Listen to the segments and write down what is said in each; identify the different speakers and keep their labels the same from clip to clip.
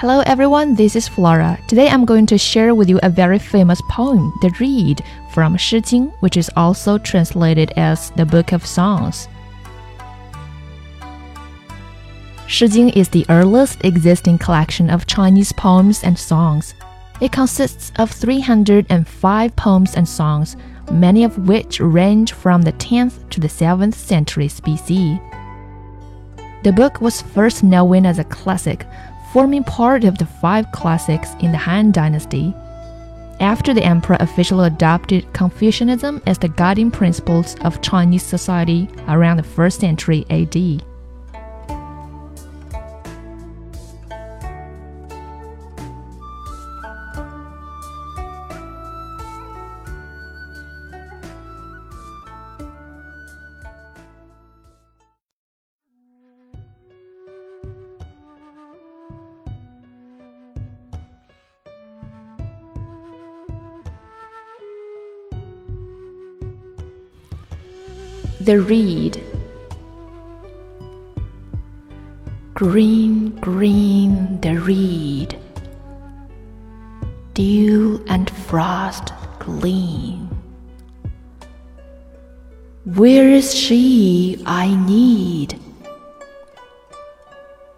Speaker 1: Hello everyone, this is Flora. Today I'm going to share with you a very famous poem, The Reed, from Shi Jing, which is also translated as the Book of Songs. Shi Jing is the earliest existing collection of Chinese poems and songs. It consists of 305 poems and songs, many of which range from the 10th to the 7th centuries BC. The book was first known as a classic forming part of the five classics in the Han Dynasty. After the emperor officially adopted Confucianism as the guiding principles of Chinese society around the 1st century AD. The Reed Green, green the reed, dew and frost gleam. Where is she I need?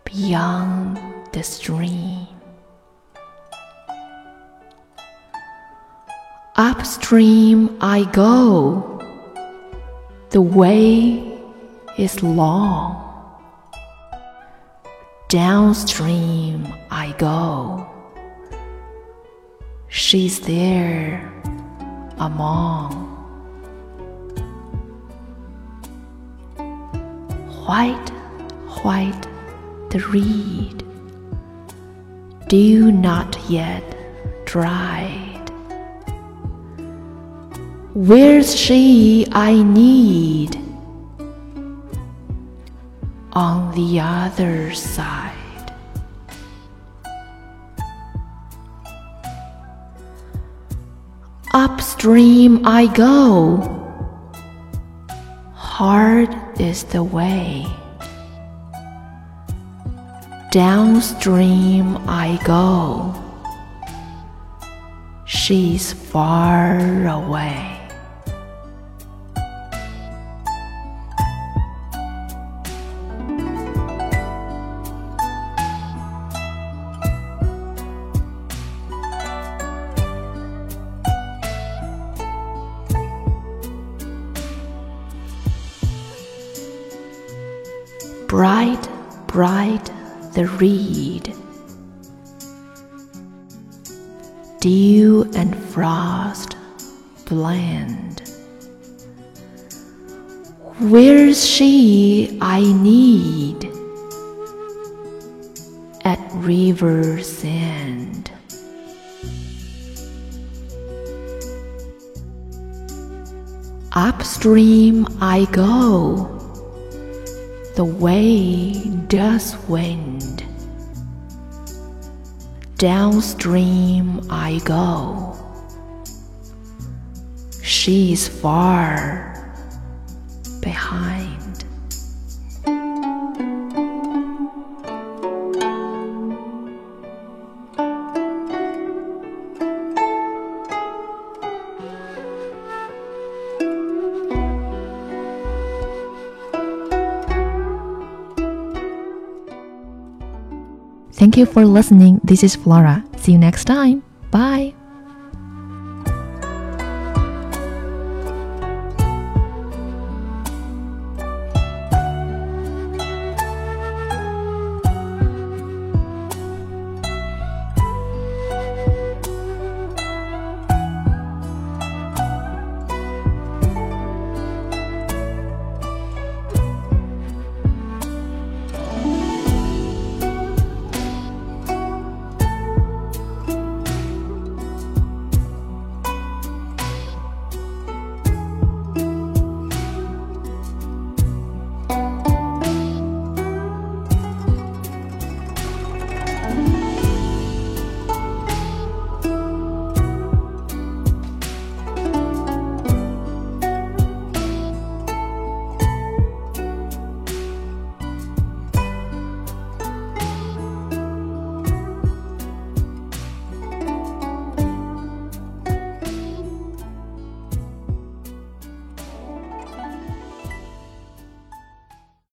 Speaker 1: Beyond the stream. Upstream I go the way is long. Downstream I go. She's there among. White, white the reed, dew not yet dry. Where's she I need? On the other side. Upstream I go. Hard is the way. Downstream I go. She's far away. Bright, bright the reed. Dew and frost blend. Where's she I need? At river's end. Upstream I go the way does wind. Downstream I go. She's far Thank you for listening. This is Flora. See you next time. Bye.